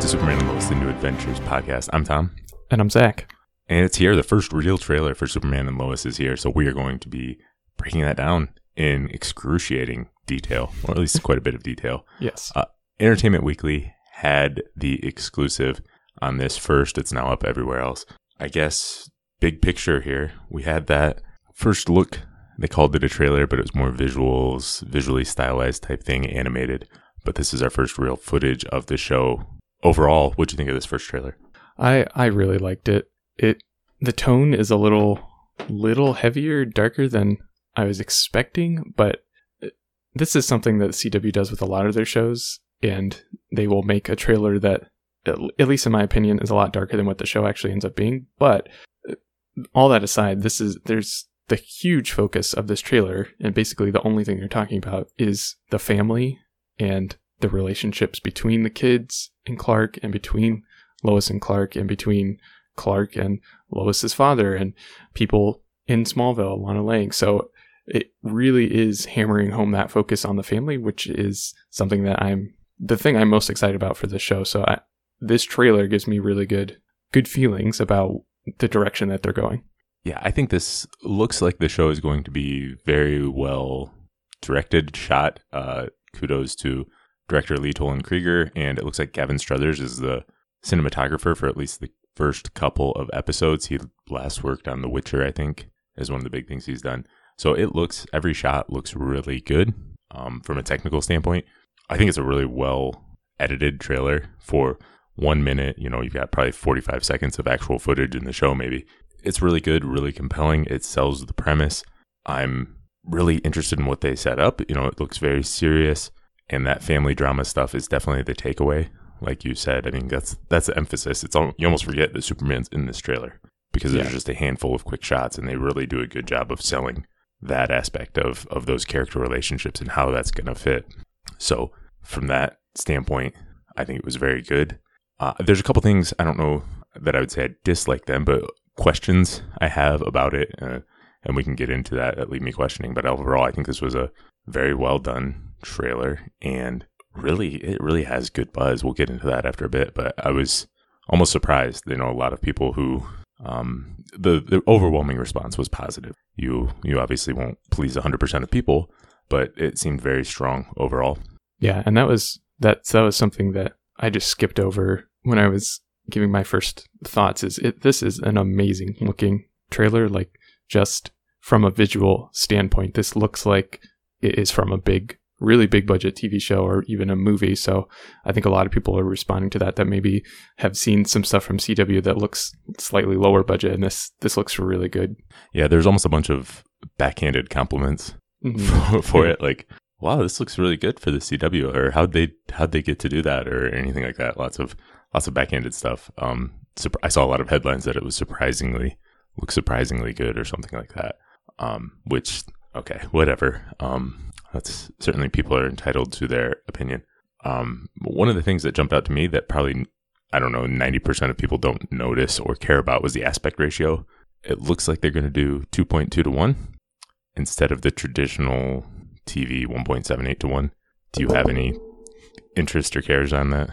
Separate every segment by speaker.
Speaker 1: to Superman and Lois: The New Adventures podcast. I'm Tom,
Speaker 2: And I'm Zach.
Speaker 1: and it's here. The first real trailer for Superman and Lois is here, so we are going to be breaking that down in excruciating detail, or at least quite a bit of detail.
Speaker 2: Yes.
Speaker 1: Uh, Entertainment Weekly had the exclusive on this first. It's now up everywhere else. I guess big picture here. We had that first look. They called it a trailer, but it was more visuals, visually stylized type thing, animated. But this is our first real footage of the show. Overall, what do you think of this first trailer?
Speaker 2: I I really liked it. It the tone is a little little heavier, darker than I was expecting, but this is something that CW does with a lot of their shows and they will make a trailer that at at least in my opinion is a lot darker than what the show actually ends up being. But uh, all that aside, this is there's the huge focus of this trailer and basically the only thing they're talking about is the family and the relationships between the kids and Clark and between Lois and Clark and between Clark and Lois's father and people in Smallville, Lana Lang. So it really is hammering home that focus on the family, which is something that I'm the thing I'm most excited about for this show. So I, this trailer gives me really good good feelings about the direction that they're going.
Speaker 1: Yeah, I think this looks like the show is going to be very well directed, shot. Uh, kudos to director Lee Toland Krieger, and it looks like Gavin Struthers is the cinematographer for at least the first couple of episodes. He last worked on The Witcher, I think, is one of the big things he's done. So it looks every shot looks really good um, from a technical standpoint. I think it's a really well edited trailer for one minute. You know, you've got probably 45 seconds of actual footage in the show, maybe. It's really good, really compelling. It sells the premise. I'm really interested in what they set up. You know, it looks very serious, and that family drama stuff is definitely the takeaway. Like you said, I mean that's that's the emphasis. It's all, you almost forget that Superman's in this trailer because there's just a handful of quick shots, and they really do a good job of selling that aspect of of those character relationships and how that's going to fit. So from that standpoint, I think it was very good. Uh, there's a couple things I don't know that I would say I dislike them, but questions I have about it, uh, and we can get into that that leave me questioning. But overall, I think this was a very well done trailer, and really, it really has good buzz. We'll get into that after a bit, but I was almost surprised. You know, a lot of people who um, the the overwhelming response was positive. You you obviously won't please 100% of people, but it seemed very strong overall.
Speaker 2: Yeah, and that was that that was something that I just skipped over when I was giving my first thoughts is it this is an amazing looking trailer like just from a visual standpoint this looks like is from a big really big budget TV show or even a movie so I think a lot of people are responding to that that maybe have seen some stuff from CW that looks slightly lower budget and this this looks really good
Speaker 1: Yeah, there's almost a bunch of backhanded compliments
Speaker 2: Mhm.
Speaker 1: for, for it. Like, wow, this looks really good for the CW, or how'd they how'd they get to do that, or anything like that. Lots of lots of backhanded stuff. Um, I saw a lot of headlines that it was surprisingly looks surprisingly good, or something like that. Um, which okay, whatever. Um, that's certainly people are entitled to their opinion. Um, one of the things that jumped out to me that probably I don't know, 90% of people don't notice or care about was the aspect ratio. It looks like they're going to do 2.2 to 1 instead of the traditional TV 1.78 to 1. Do you have any interest or cares on that?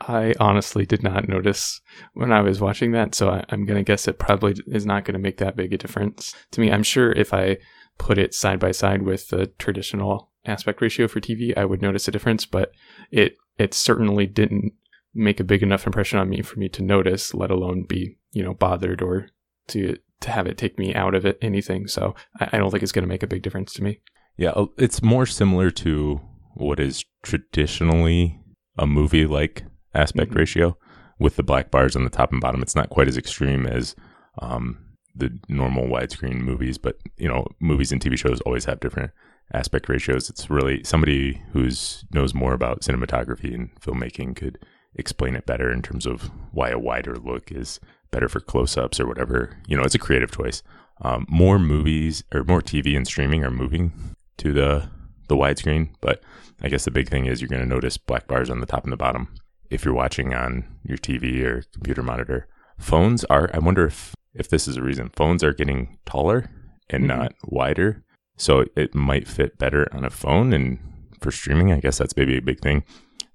Speaker 2: I honestly did not notice when I was watching that, so I, I'm going to guess it probably is not going to make that big a difference to me. I'm sure if I put it side by side with the traditional aspect ratio for TV, I would notice a difference, but it it certainly didn't make a big enough impression on me for me to notice, let alone be you know bothered or to to have it take me out of it anything. So I, I don't think it's going to make a big difference to me.
Speaker 1: Yeah, uh, it's more similar to what is traditionally a movie like aspect
Speaker 2: Mhm.
Speaker 1: ratio with the black bars on the top and bottom. It's not quite as extreme as um, the normal widescreen movies, but you know, movies and TV shows always have different aspect ratios. It's really somebody who's knows more about cinematography and filmmaking could explain it better in terms of why a wider look is better for close-ups or whatever. You know, it's a creative choice. Um, more movies or more TV and streaming are moving to the the widescreen, but I guess the big thing is you're going to notice black bars on the top and the bottom if you're watching on your TV or computer monitor. Phones are. I wonder if if this is a reason. Phones are getting taller and
Speaker 2: Mhm.
Speaker 1: not wider, so it might fit better on a phone. And for streaming, I guess that's maybe a big thing.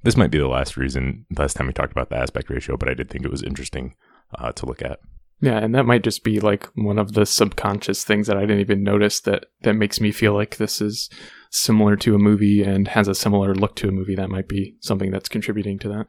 Speaker 1: this might be the last reason, last time we talked about the aspect ratio, but I did think it was interesting uh, to look at.
Speaker 2: Yeah, and that might just be like one of the subconscious things that I didn't even notice that that makes me feel like this is similar to a movie and has a similar look to a movie. That might be something that's contributing to that.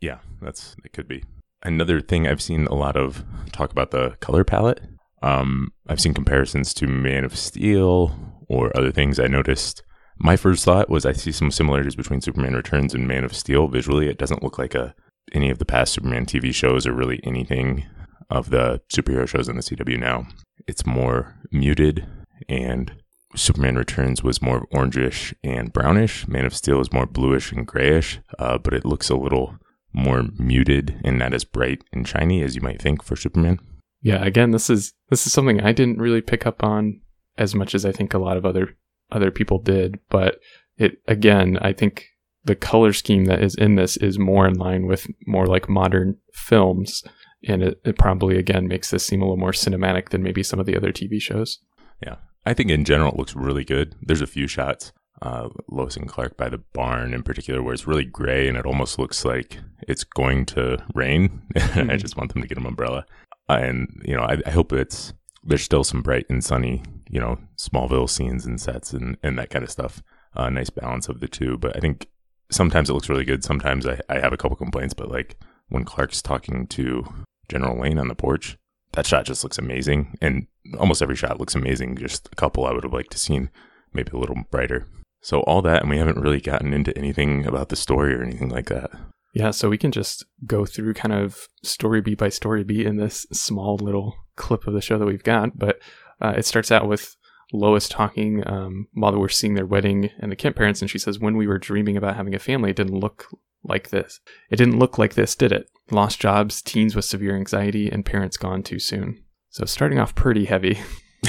Speaker 1: Yeah, that's it could be. Another thing I've seen a lot of talk about the color palette. Um, I've seen comparisons to Man of Steel or other things. I noticed my first thought was I see some similarities between Superman Returns and Man of Steel visually. It doesn't look like a any of the past Superman TV shows or really anything of the superhero shows in the CW now. It's more muted and Superman Returns was more orangish and brownish. Man of Steel is more bluish and grayish, uh, but it looks a little more muted and not as bright and shiny as you might think for Superman.
Speaker 2: Yeah, again, this is this is something I didn't really pick up on as much as I think a lot of other other people did, but it again, I think the color scheme that is in this is more in line with more like modern films and it, it probably again makes this seem a little more cinematic than maybe some of the other TV shows.
Speaker 1: Yeah. I think in general it looks really good. There's a few shots uh, Lois and Clark by the barn in particular, where it's really gray and it almost looks like it's going to rain. Mm-hmm. I just want them to get an umbrella. and, you know, I, I, hope it's, there's still some bright and sunny, you know, Smallville scenes and sets and, and that kind of stuff. A uh, nice balance of the two. But I think sometimes it looks really good. Sometimes I, I have a couple complaints, but like when Clark's talking to General Wayne on the porch, that shot just looks amazing. And almost every shot looks amazing. Just a couple I would have liked to seen maybe a little brighter. So all that, and we haven't really gotten into anything about the story or anything like that.
Speaker 2: Yeah, so we can just go through kind of story beat by story beat in this small little clip of the show that we've got. But uh, it starts out with Lois talking um, while we're seeing their wedding and the Kent parents, and she says, "When we were dreaming about having a family, it didn't look like this. It didn't look like this, did it? Lost jobs, teens with severe anxiety, and parents gone too soon. So starting off pretty heavy.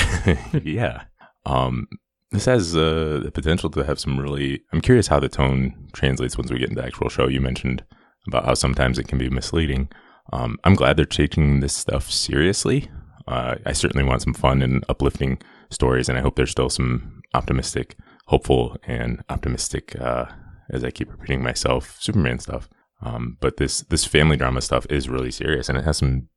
Speaker 1: yeah. Um, this has uh, the potential to have some really. I'm curious how the tone translates once we get into the actual show. You mentioned about how sometimes it can be misleading. Um, I'm glad they're taking this stuff seriously. Uh, I certainly want some fun and uplifting stories, and I hope there's still some optimistic, hopeful, and optimistic, uh, as I keep repeating myself, Superman stuff. Um, but this this family drama stuff is really serious, and it has some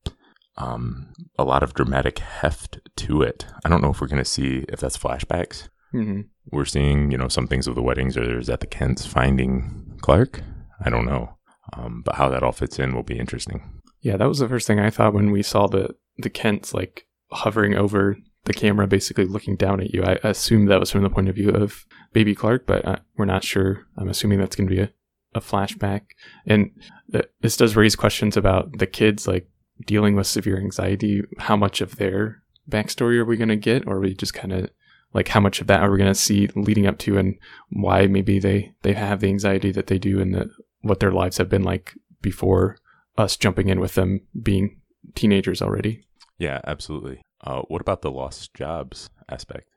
Speaker 1: um, a lot of dramatic heft to it. I don't know if we're going to see if that's flashbacks Mm-hmm. We're seeing, you know, some things of the weddings, or is that the Kents finding Clark? I don't know. Um, but how that all fits in will be interesting.
Speaker 2: Yeah, that was the first thing I thought when we saw the the Kents like hovering over the camera, basically looking down at you. I assumed that was from the point of view of baby Clark, but uh, we're not sure. I'm assuming that's going to be a, a flashback, and th- this does raise questions about the kids like dealing with severe anxiety. How much of their backstory are we going to get, or are we just kind of like how much of that are we going to see leading up to and why maybe they they have the anxiety that they do and the, what their lives have been like before us jumping in with them being teenagers already?
Speaker 1: Yeah absolutely. Uh, what about the lost jobs aspect?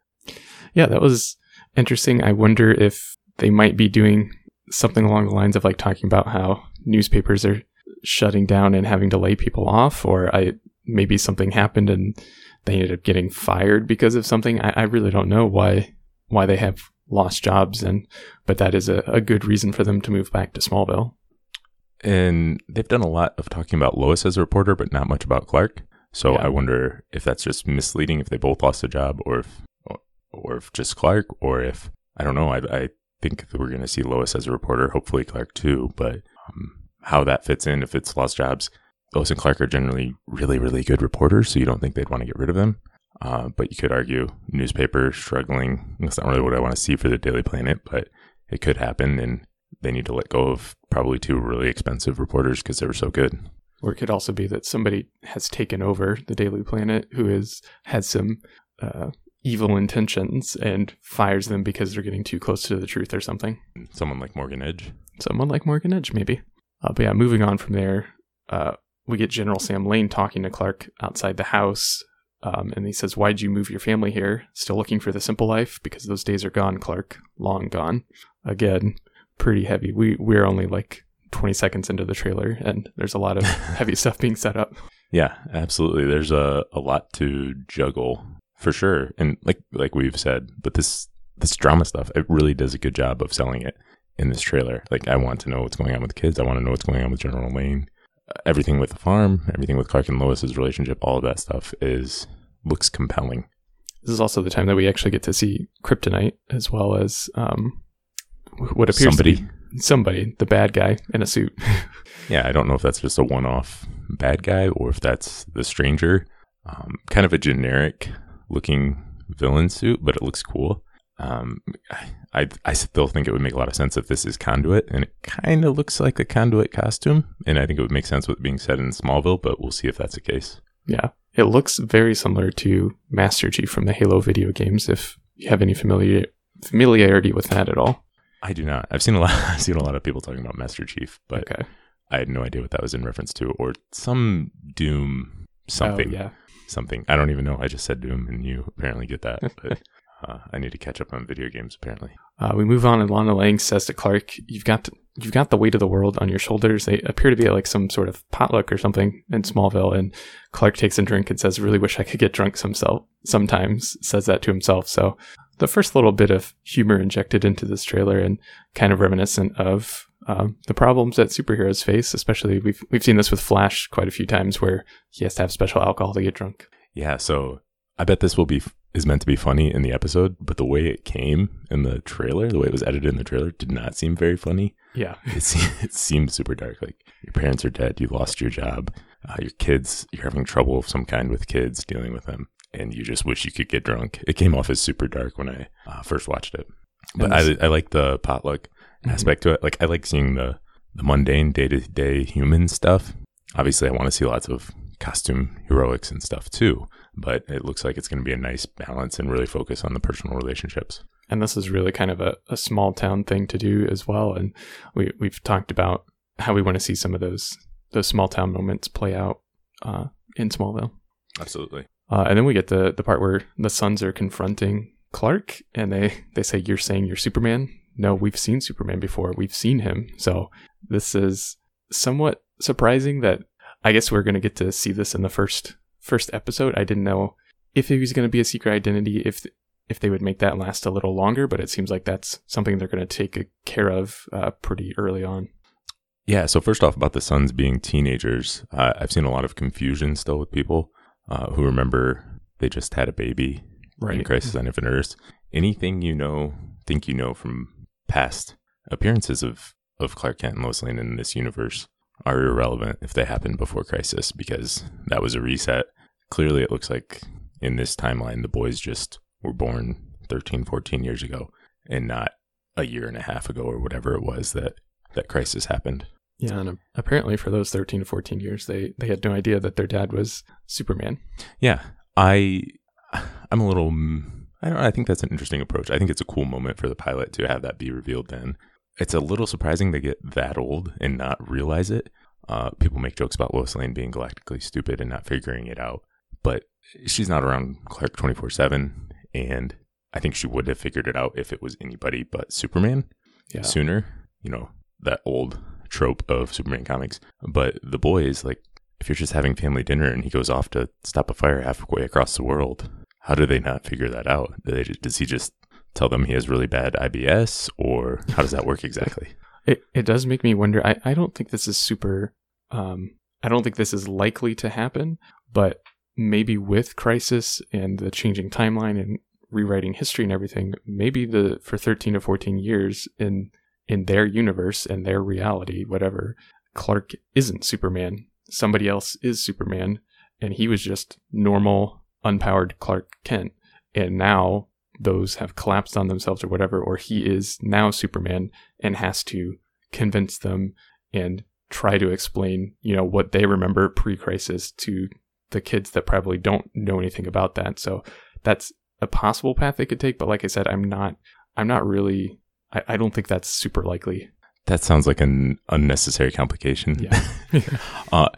Speaker 2: Yeah that was interesting. I wonder if they might be doing something along the lines of like talking about how newspapers are shutting down and having to lay people off or i maybe something happened and they ended up getting fired because of something. I, I really don't know why why they have lost jobs, and but that is a, a good reason for them to move back to Smallville.
Speaker 1: And they've done a lot of talking about Lois as a reporter, but not much about Clark. So yeah. I wonder if that's just misleading, if they both lost a job, or if, or if just Clark, or if I don't know. I, I think we're going to see Lois as a reporter, hopefully Clark too. But um, how that fits in, if it's lost jobs, Lois and Clark are generally really, really good reporters, so you don't think they'd want to get rid of them. Uh, but you could argue newspaper struggling. That's not really what I want to see for the Daily Planet, but it could happen, and they need to let go of probably two really expensive reporters because they were so good.
Speaker 2: Or it could also be that somebody has taken over the Daily Planet who has had some uh, evil intentions and fires them because they're getting too close to the truth or something.
Speaker 1: Someone like Morgan Edge.
Speaker 2: Someone like Morgan Edge, maybe. Uh, but yeah, moving on from there, uh, we get General Sam Lane talking to Clark outside the house. Um, and he says, Why'd you move your family here? Still looking for the simple life? Because those days are gone, Clark. Long gone. Again, pretty heavy. We, we're only like 20 seconds into the trailer, and there's a lot of heavy stuff being set up.
Speaker 1: Yeah, absolutely. There's a, a lot to juggle for sure. And like like we've said, but this this drama stuff, it really does a good job of selling it. in this trailer. Like, I want to know what's going on with the kids. I want to know what's going on with General Lane. Everything with the farm, everything with Clark and Lois's relationship, all of that stuff is looks compelling.
Speaker 2: This is also the time that we actually get to see Kryptonite as well as um, what appears
Speaker 1: Somebody.
Speaker 2: to be somebody, the bad guy in a suit.
Speaker 1: Yeah, I don't know if that's just a one-off bad guy or if that's the stranger. Um, kind of a generic looking villain suit, but it looks cool. Um, I I still think it would make a lot of sense if this is Conduit, and it kind of looks like a Conduit costume, and I think it would make sense with it being set in Smallville, but we'll see if that's the case.
Speaker 2: yeah, it looks very similar to Master Chief from the Halo video games. If you have any familiar familiarity with that at all,
Speaker 1: I do not. I've seen a lot. I've seen a lot of people talking about Master Chief, but
Speaker 2: okay,
Speaker 1: I had no idea what that was in reference to, or some Doom something.
Speaker 2: Oh, yeah,
Speaker 1: something. I don't even know. I just said Doom, and you apparently get that. But uh, I need to catch up on video games. Apparently,
Speaker 2: Uh, we move on, and Lana Lang says to Clark, "You've got to, you've got the weight of the world on your shoulders." They appear to be at like some sort of potluck or something in Smallville, and Clark takes a drink and says, "Really wish I could get drunk himself." Sometimes says that to himself. So the first little bit of humor injected into this trailer, and kind of reminiscent of um, the problems that superheroes face. Especially we've we've seen this with Flash quite a few times, where he has to have special alcohol to get drunk.
Speaker 1: yeah. So I bet this will be is meant to be funny in the episode, but the way it came in the trailer, the way it was edited in the trailer, did not seem very funny.
Speaker 2: Yeah,
Speaker 1: It seemed, it seemed super dark. Like your parents are dead, you lost your job, uh, your kids, you're having trouble of some kind with kids, dealing with them, and you just wish you could get drunk. It came off as super dark when I uh, first watched it, but I, I like the potluck
Speaker 2: Mhm.
Speaker 1: aspect to it. Like I like seeing the the mundane day to day human stuff. Obviously, I want to see lots of costume heroics and stuff too. But it looks like it's going to be a nice balance and really focus on the personal relationships.
Speaker 2: and this is really kind of a, a small town thing to do as well. And we we've talked about how we want to see some of those those small town moments play out uh, in Smallville.
Speaker 1: Absolutely.
Speaker 2: Uh, and then we get the the part where the sons are confronting Clark, and they they say, "You're saying you're Superman." No, we've seen Superman before. We've seen him. So this is somewhat surprising that I guess we're going to get to see this in the first first episode. I didn't know if it was going to be a secret identity, if if they would make that last a little longer, but it seems like that's something they're going to take care of uh, pretty early on.
Speaker 1: Yeah. So first off, about the sons being teenagers, uh, I've seen a lot of confusion still with people uh, who remember they just had a baby in Crisis on Infinite Earths. Anything you know, think you know from past appearances of of Clark Kent and Lois Lane in this universe are irrelevant if they happened before Crisis because that was a reset. Clearly, it looks like in this timeline, the boys just were born 13, 14 years ago and not a year and a half ago or whatever it was that that crisis happened.
Speaker 2: Yeah, and apparently for those 13 to 14 years, they, they had no idea that their dad was Superman.
Speaker 1: Yeah, I I'm a little mm, I don't I think that's an interesting approach. I think it's a cool moment for the pilot to have that be revealed then. It's a little surprising they get that old and not realize it. Uh, people make jokes about Lois Lane being galactically stupid and not figuring it out, but she's not around Clark 24 7. And I think she would have figured it out if it was anybody but Superman
Speaker 2: Yeah.
Speaker 1: sooner. You know, that old trope of Superman comics. But the boys, like, if you're just having family dinner and he goes off to stop a fire halfway across the world, how do they not figure that out? They, does he just tell them he has really bad IBS, or how does that work exactly?
Speaker 2: It, it does make me wonder. I, I don't think this is super. Um, I don't think this is likely to happen, but maybe with Crisis and the changing timeline and rewriting history and everything, maybe the for 13 to 14 years in in their universe and their reality, whatever, Clark isn't Superman. Somebody else is Superman, and he was just normal, unpowered Clark Kent. And now those have collapsed on themselves or whatever, or he is now Superman and has to convince them and try to explain, you know, what they remember pre-crisis to the kids that probably don't know anything about that. So that's a possible path they could take. But like I said, I'm not, I'm not really, I, I don't think that's super likely.
Speaker 1: That sounds like an unnecessary complication.
Speaker 2: Yeah.
Speaker 1: uh,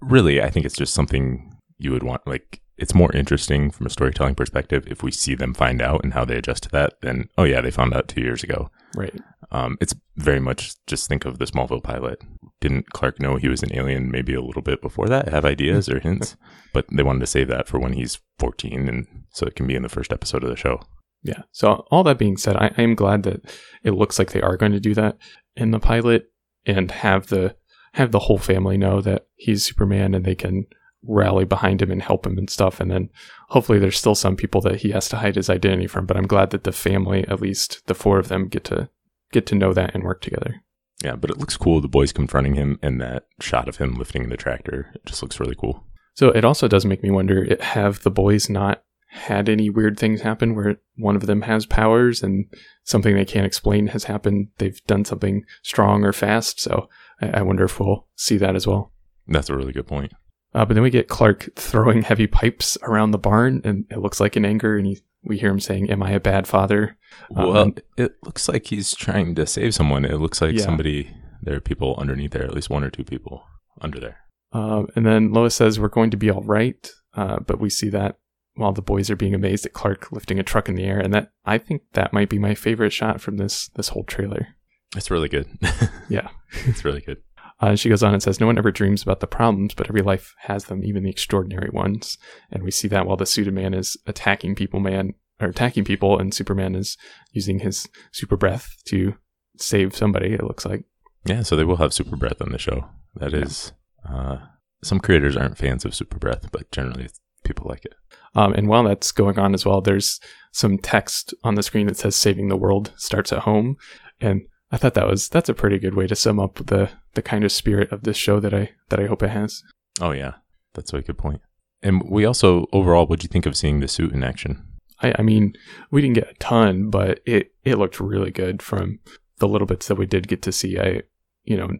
Speaker 1: really, I think it's just something you would want. Like, it's more interesting from a storytelling perspective if we see them find out and how they adjust to that than, oh, yeah, they found out two years ago.
Speaker 2: right.
Speaker 1: Um, it's very much just think of the Smallville pilot. Didn't Clark know he was an alien maybe a little bit before that? Have ideas or hints? But they wanted to save that for when he's 14 and so it can be in the first episode of the show.
Speaker 2: Yeah. So all that being said, I, I am glad that it looks like they are going to do that in the pilot and have the have the whole family know that he's Superman and they can rally behind him and help him and stuff. And then hopefully there's still some people that he has to hide his identity from. But I'm glad that the family, at least the four of them, get to get to know that and work together.
Speaker 1: Yeah, but it looks cool. The boys confronting him and that shot of him lifting the tractor. It just looks really cool.
Speaker 2: So it also does make me wonder: have the boys not had any weird things happen where one of them has powers and something they can't explain has happened? They've done something strong or fast. So I, I wonder if we'll see that as well.
Speaker 1: That's a really good point.
Speaker 2: Uh, but then we get Clark throwing heavy pipes around the barn, and it looks like in anger. And he, we hear him saying, "Am I a bad father?"
Speaker 1: Well,
Speaker 2: Um,
Speaker 1: it looks like he's trying to save someone. It looks like
Speaker 2: Yeah.
Speaker 1: somebody. There are people underneath there, at least one or two people under there.
Speaker 2: Uh, and then Lois says, We're going to be all right. Uh, but we see that while the boys are being amazed at Clark lifting a truck in the air. And that I think that might be my favorite shot from this this whole trailer.
Speaker 1: It's really good.
Speaker 2: Yeah.
Speaker 1: it's really good.
Speaker 2: Uh, she goes on and says, No one ever dreams about the problems, but every life has them, even the extraordinary ones. And we see that while the Pseudoman is attacking people, man, or attacking people, and Superman is using his super breath to save somebody, it looks like.
Speaker 1: Yeah, so they will have super breath on the show. That is, uh, some creators aren't fans of super breath, but generally people like it.
Speaker 2: Um, and while that's going on as well, there's some text on the screen that says "Saving the world starts at home," and I thought that was that's a pretty good way to sum up the the kind of spirit of this show that I that I hope it has.
Speaker 1: Oh yeah, that's a good point. And we also overall, what do you think of seeing the suit in action?
Speaker 2: I, I mean, we didn't get a ton, but it it looked really good from the little bits that we did get to see. I, you know,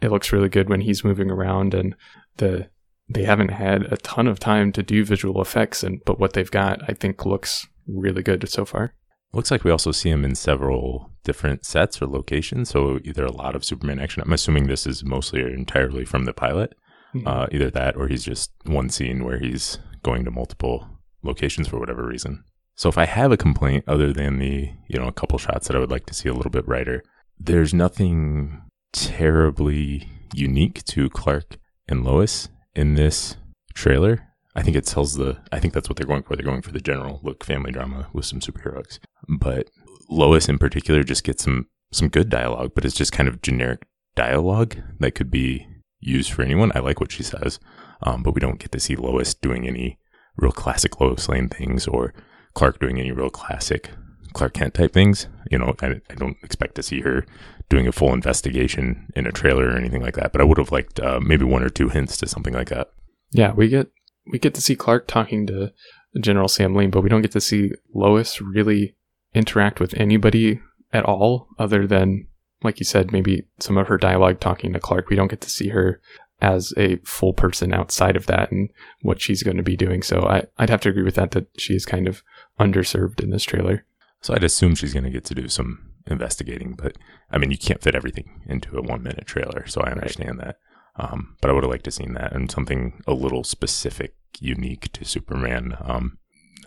Speaker 2: it looks really good when he's moving around, and the they haven't had a ton of time to do visual effects, and but what they've got, I think, looks really good so far.
Speaker 1: Looks like we also see him in several different sets or locations. So either a lot of Superman action. I'm assuming this is mostly or entirely from the pilot. Uh, either that or he's just one scene where he's going to multiple locations for whatever reason. So if I have a complaint other than the, you know, a couple shots that I would like to see a little bit brighter, there's nothing terribly unique to Clark and Lois in this trailer. I think it tells the I think that's what they're going for. They're going for the general look family drama with some superheroes. But Lois in particular just gets some some good dialogue, but it's just kind of generic dialogue that could be used for anyone. I like what she says, um, but we don't get to see Lois doing any real classic Lois Lane things or Clark doing any real classic Clark Kent type things. You know, I, I don't expect to see her doing a full investigation in a trailer or anything like that. But I would have liked uh, maybe one or two hints to something like that.
Speaker 2: Yeah, we get we get to see Clark talking to General Sam Lane, but we don't get to see Lois really interact with anybody at all, other than like you said, maybe some of her dialogue talking to Clark. We don't get to see her as a full person outside of that and what she's going to be doing. So I, I'd have to agree with that that she is kind of underserved in this trailer.
Speaker 1: So I'd assume she's going to get to do some investigating, but I mean, you can't fit everything into a one minute trailer, so I understand that. Um, but I would have liked to seen that and something a little specific, unique to Superman. Um,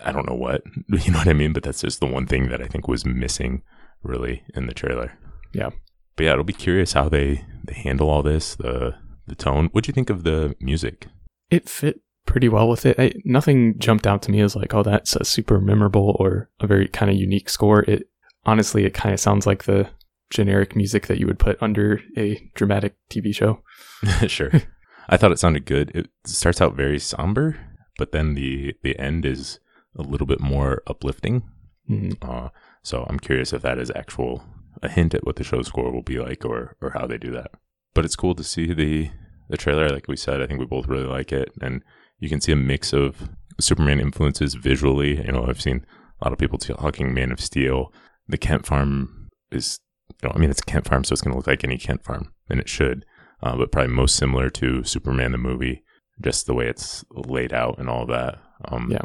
Speaker 1: I don't know what, you know what I mean, but that's just the one thing that I think was missing really in the trailer.
Speaker 2: Yeah.
Speaker 1: But yeah, it'll be curious how they they handle all this, the the tone. What'd you think of the music?
Speaker 2: It fit pretty well with it. I, nothing jumped out to me as like, oh, that's a super memorable or a very kind of unique score. It honestly, it kind of sounds like the generic music that you would put under a dramatic TV show.
Speaker 1: sure. I thought it sounded good. It starts out very somber, but then the the end is a little bit more uplifting.
Speaker 2: Mhm.
Speaker 1: Uh, so I'm curious if that is actual a hint at what the show score will be like, or or how they do that. But it's cool to see the the trailer. Like we said, I think we both really like it, and you can see a mix of Superman influences visually. You know, I've seen a lot of people talking Man of Steel. The Kent Farm is, you know, I mean, it's a Kent Farm, so it's going to look like any Kent Farm, and it should. Uh, but probably most similar to Superman the movie, just the way it's laid out and all that. Um,
Speaker 2: Yeah.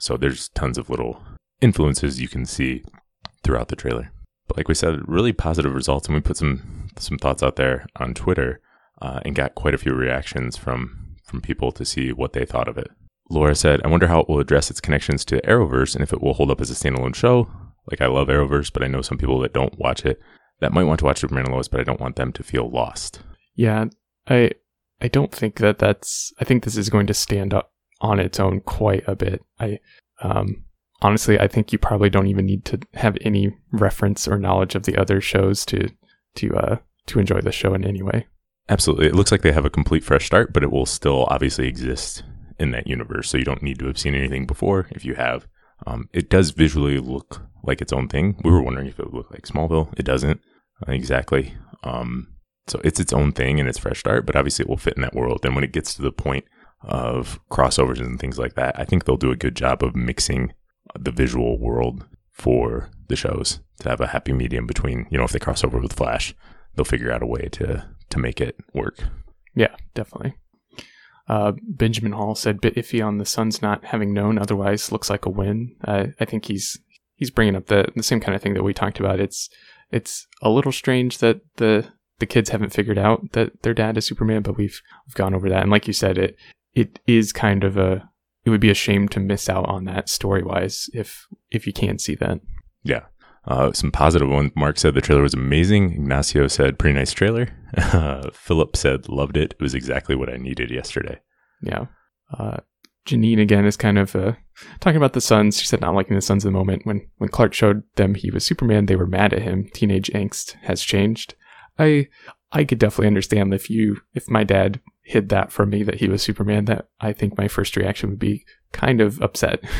Speaker 1: So there's tons of little influences you can see throughout the trailer. But like we said, really positive results, and we put some some thoughts out there on Twitter, uh, and got quite a few reactions from from people to see what they thought of it. Laura said, "I wonder how it will address its connections to Arrowverse, and if it will hold up as a standalone show. Like I love Arrowverse, but I know some people that don't watch it that might want to watch Superman and Lois, but I don't want them to feel lost."
Speaker 2: Yeah, I I don't think that that's. I think this is going to stand up on its own quite a bit. I um honestly, I think you probably don't even need to have any reference or knowledge of the other shows to to uh, to enjoy the show in any way.
Speaker 1: Absolutely. It looks like they have a complete fresh start, but it will still obviously exist in that universe. So you don't need to have seen anything before. If you have, um, it does visually look like its own thing. We were wondering if it would look like Smallville. It doesn't uh, exactly. Um, so it's its own thing and it's fresh start, but obviously it will fit in that world. And when it gets to the point of crossovers and things like that, I think they'll do a good job of mixing the visual world for the shows to have a happy medium between, you know, if they cross over with Flash, they'll figure out a way to to make it work.
Speaker 2: Yeah, definitely. Uh, Benjamin Hall said bit iffy on the sons not having known. Otherwise, looks like a win. Uh, I think he's he's bringing up the the same kind of thing that we talked about. It's it's a little strange that the the kids haven't figured out that their dad is Superman, but we've we've gone over that. And like you said, it it is kind of a it would be a shame to miss out on that story wise if if you can't see that.
Speaker 1: Yeah. Uh, some positive ones. Mark said the trailer was amazing. Ignacio said pretty nice trailer. Uh, Philip said loved it. It was exactly what I needed yesterday.
Speaker 2: Yeah. Uh, Janine again is kind of uh, talking about the sons. She said not liking the sons at the moment. When when Clark showed them he was Superman, they were mad at him. Teenage angst has changed. I I could definitely understand if you if my dad hid that from me that he was Superman. That I think my first reaction would be kind of upset.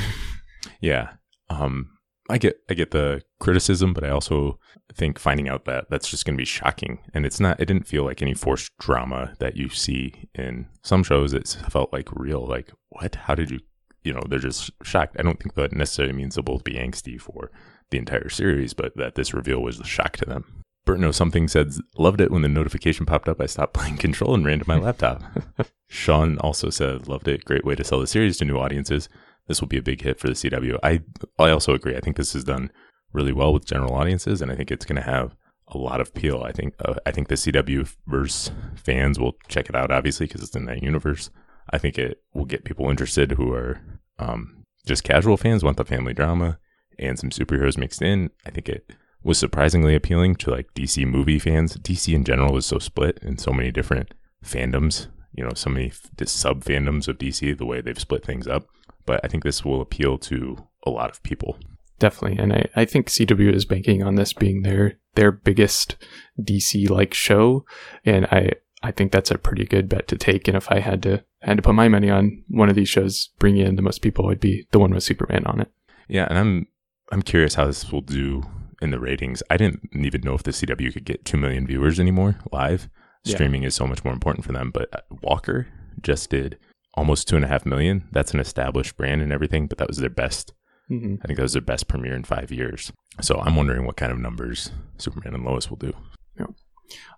Speaker 1: Yeah. Um, I get I get the criticism, but I also think finding out that that's just going to be shocking. And it's not. It didn't feel like any forced drama that you see in some shows. It felt like real. Like what? How did you? You know, they're just shocked. I don't think that necessarily means they'll both be angsty for the entire series, but that this reveal was a shock to them. Burton something said loved it when the notification popped up. I stopped playing Control and ran to my laptop. Sean also said loved it. Great way to sell the series to new audiences. This will be a big hit for the CW. I I also agree. I think this is done really well with general audiences, and I think it's going to have a lot of appeal. I think uh, I think the CW verse fans will check it out, obviously, because it's in that universe. I think it will get people interested who are um, just casual fans, want the family drama and some superheroes mixed in. I think it was surprisingly appealing to like DC movie fans. DC in general is so split in so many different fandoms. You know, so many sub fandoms of DC. The way they've split things up, but I think this will appeal to a lot of people.
Speaker 2: Definitely, and I, I think CW is banking on this being their their biggest DC like show, and I I think that's a pretty good bet to take. And if I had to had to put my money on one of these shows bringing in the most people, I'd be the one with Superman on it.
Speaker 1: Yeah, and I'm I'm curious how this will do in the ratings. I didn't even know if the CW could get two million viewers anymore live.
Speaker 2: Yeah.
Speaker 1: Streaming is so much more important for them. But uh, Walker just did almost two and a half million. That's an established brand and everything, but that was their best.
Speaker 2: Mm-hmm.
Speaker 1: I think that was their best premiere in five years. So I'm wondering what kind of numbers Superman and Lois will do.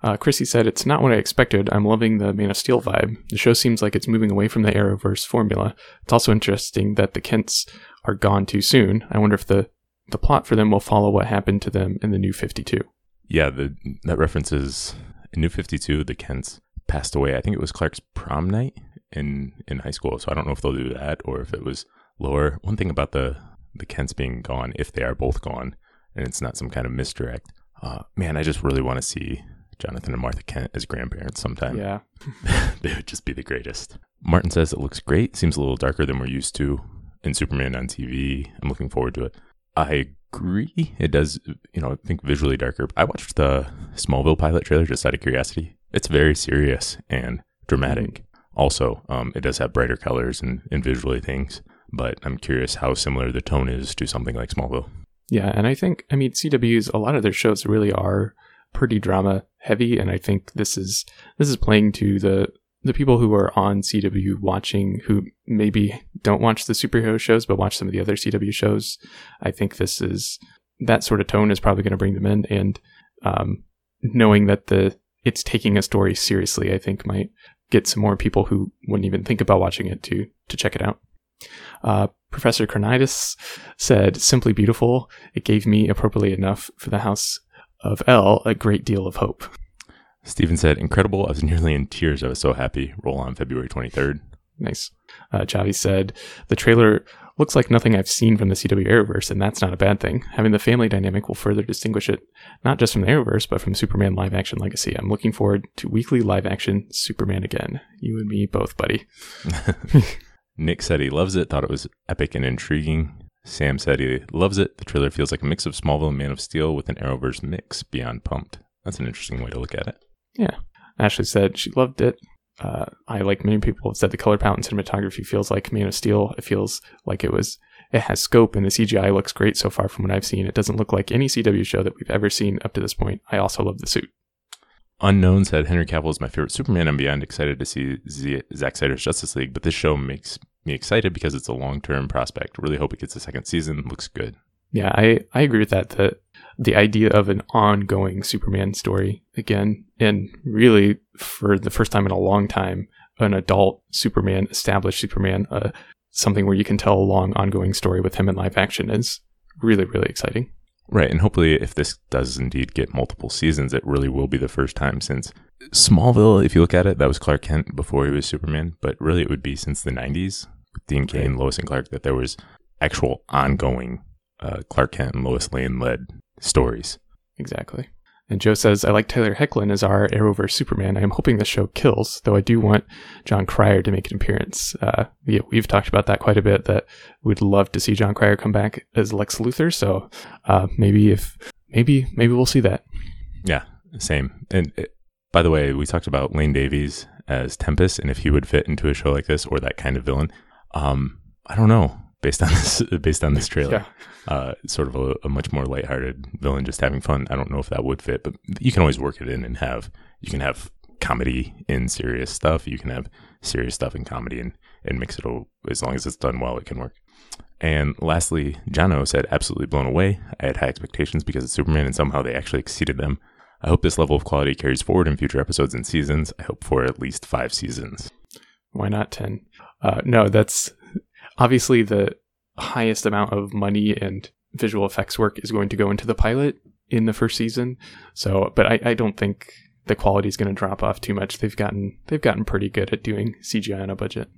Speaker 2: Uh, Chrissy said, It's not what I expected. I'm loving the Man of Steel vibe. The show seems like it's moving away from the Arrowverse formula. It's also interesting that the Kents are gone too soon. I wonder if the, the plot for them will follow what happened to them in the new 52.
Speaker 1: Yeah, the that references in New Fifty Two. The Kents passed away. I think it was Clark's prom night in in high school. So I don't know if they'll do that or if it was lower. One thing about the the Kents being gone, if they are both gone, and it's not some kind of misdirect. Uh, man, I just really want to see Jonathan and Martha Kent as grandparents sometime.
Speaker 2: Yeah.
Speaker 1: they would just be the greatest. Martin says it looks great. Seems a little darker than we're used to in Superman on TV. I'm looking forward to it. I agree. It does, you know, I think visually darker. I watched the Smallville pilot trailer just out of curiosity. It's very serious and dramatic. Also, um, it does have brighter colors and, and visually things, but I'm curious how similar the tone is to something like Smallville.
Speaker 2: Yeah, and I think I mean CW's a lot of their shows really are pretty drama heavy, and I think this is this is playing to the the people who are on CW watching who maybe don't watch the superhero shows but watch some of the other CW shows. I think this is that sort of tone is probably going to bring them in, and um, knowing that the it's taking a story seriously, I think might get some more people who wouldn't even think about watching it to to check it out. Uh, Professor Carnitis said, "Simply beautiful. It gave me appropriately enough for the House of El a great deal of hope."
Speaker 1: Steven said, incredible. I was nearly in tears. I was so happy. Roll on February 23rd.
Speaker 2: Nice. Uh, Chavi said, "The trailer looks like nothing I've seen from the CW Arrowverse, and that's not a bad thing. Having the family dynamic will further distinguish it, not just from the Arrowverse, but from Superman live action legacy. I'm looking forward to weekly live action Superman again. You and me both, buddy."
Speaker 1: Nick said he loves it, thought it was epic and intriguing. Sam said he loves it. The trailer feels like a mix of Smallville and Man of Steel with an Arrowverse mix. Beyond pumped. That's an interesting way to look at it.
Speaker 2: Yeah. Ashley said she loved it. Uh, I, like many people, have said the color palette and cinematography feels like Man of Steel. It feels like it was, it has scope and the CGI looks great so far from what I've seen. It doesn't look like any CW show that we've ever seen up to this point. I also love the suit.
Speaker 1: Unknown said Henry Cavill is my favorite Superman. I'm beyond excited to see Z- Zack Snyder's Justice League, but this show makes me excited because it's a long term prospect. Really hope it gets a second season. Looks good.
Speaker 2: Yeah, I, I agree with that. The the idea of an ongoing Superman story again, and really for the first time in a long time, an adult Superman, established Superman, uh, something where you can tell a long ongoing story with him in live action is really really exciting.
Speaker 1: Right, and hopefully, if this does indeed get multiple seasons, it really will be the first time since Smallville. If you look at it, that was Clark Kent before he was Superman, but really, it would be since the '90s with Dean Cain, Lois, and Clark that there was actual ongoing uh, Clark Kent and Lois Lane led stories.
Speaker 2: Exactly. And Joe says, I like Tyler Hoechlin as our Arrowverse Superman. I am hoping the show kills, though I do want Jon Cryer to make an appearance. Uh, yeah, we've talked about that quite a bit, that we'd love to see Jon Cryer come back as Lex Luthor. So uh, maybe if, maybe, maybe we'll see that.
Speaker 1: Yeah, same. And it, by the way, we talked about Lane Davies as Tempus and if he would fit into a show like this or that kind of villain. Um, I don't know based on this based on this trailer.
Speaker 2: Yeah.
Speaker 1: Uh, sort of a, a, much more lighthearted villain, just having fun. I don't know if that would fit, but you can always work it in and have you can have comedy in serious stuff. You can have serious stuff in comedy and and mix it all as long as it's done well. It can work. And lastly, Jono said, absolutely blown away. I had high expectations because it's Superman, and somehow they actually exceeded them. I hope this level of quality carries forward in future episodes and seasons. I hope for at least five seasons.
Speaker 2: Why not 10? Uh, no, that's obviously the highest amount of money and visual effects work is going to go into the pilot in the first season. So, but I, I don't think the quality is going to drop off too much. They've gotten they've gotten pretty good at doing CGI on a budget.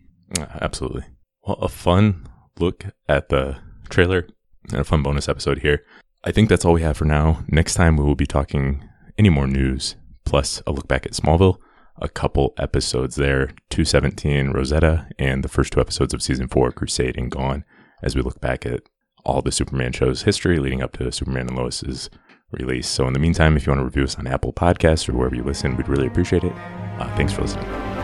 Speaker 1: Absolutely. Well, a fun look at the trailer and a fun bonus episode here. I think that's all we have for now. Next time we will be talking any more news, plus a look back at Smallville a couple episodes there 217 Rosetta and the first two episodes of season four Crusade and Gone as we look back at all the Superman shows history leading up to Superman and Lois's release. So, in the meantime, if you want to review us on Apple Podcasts or wherever you listen, we'd really appreciate it. Uh, thanks for listening.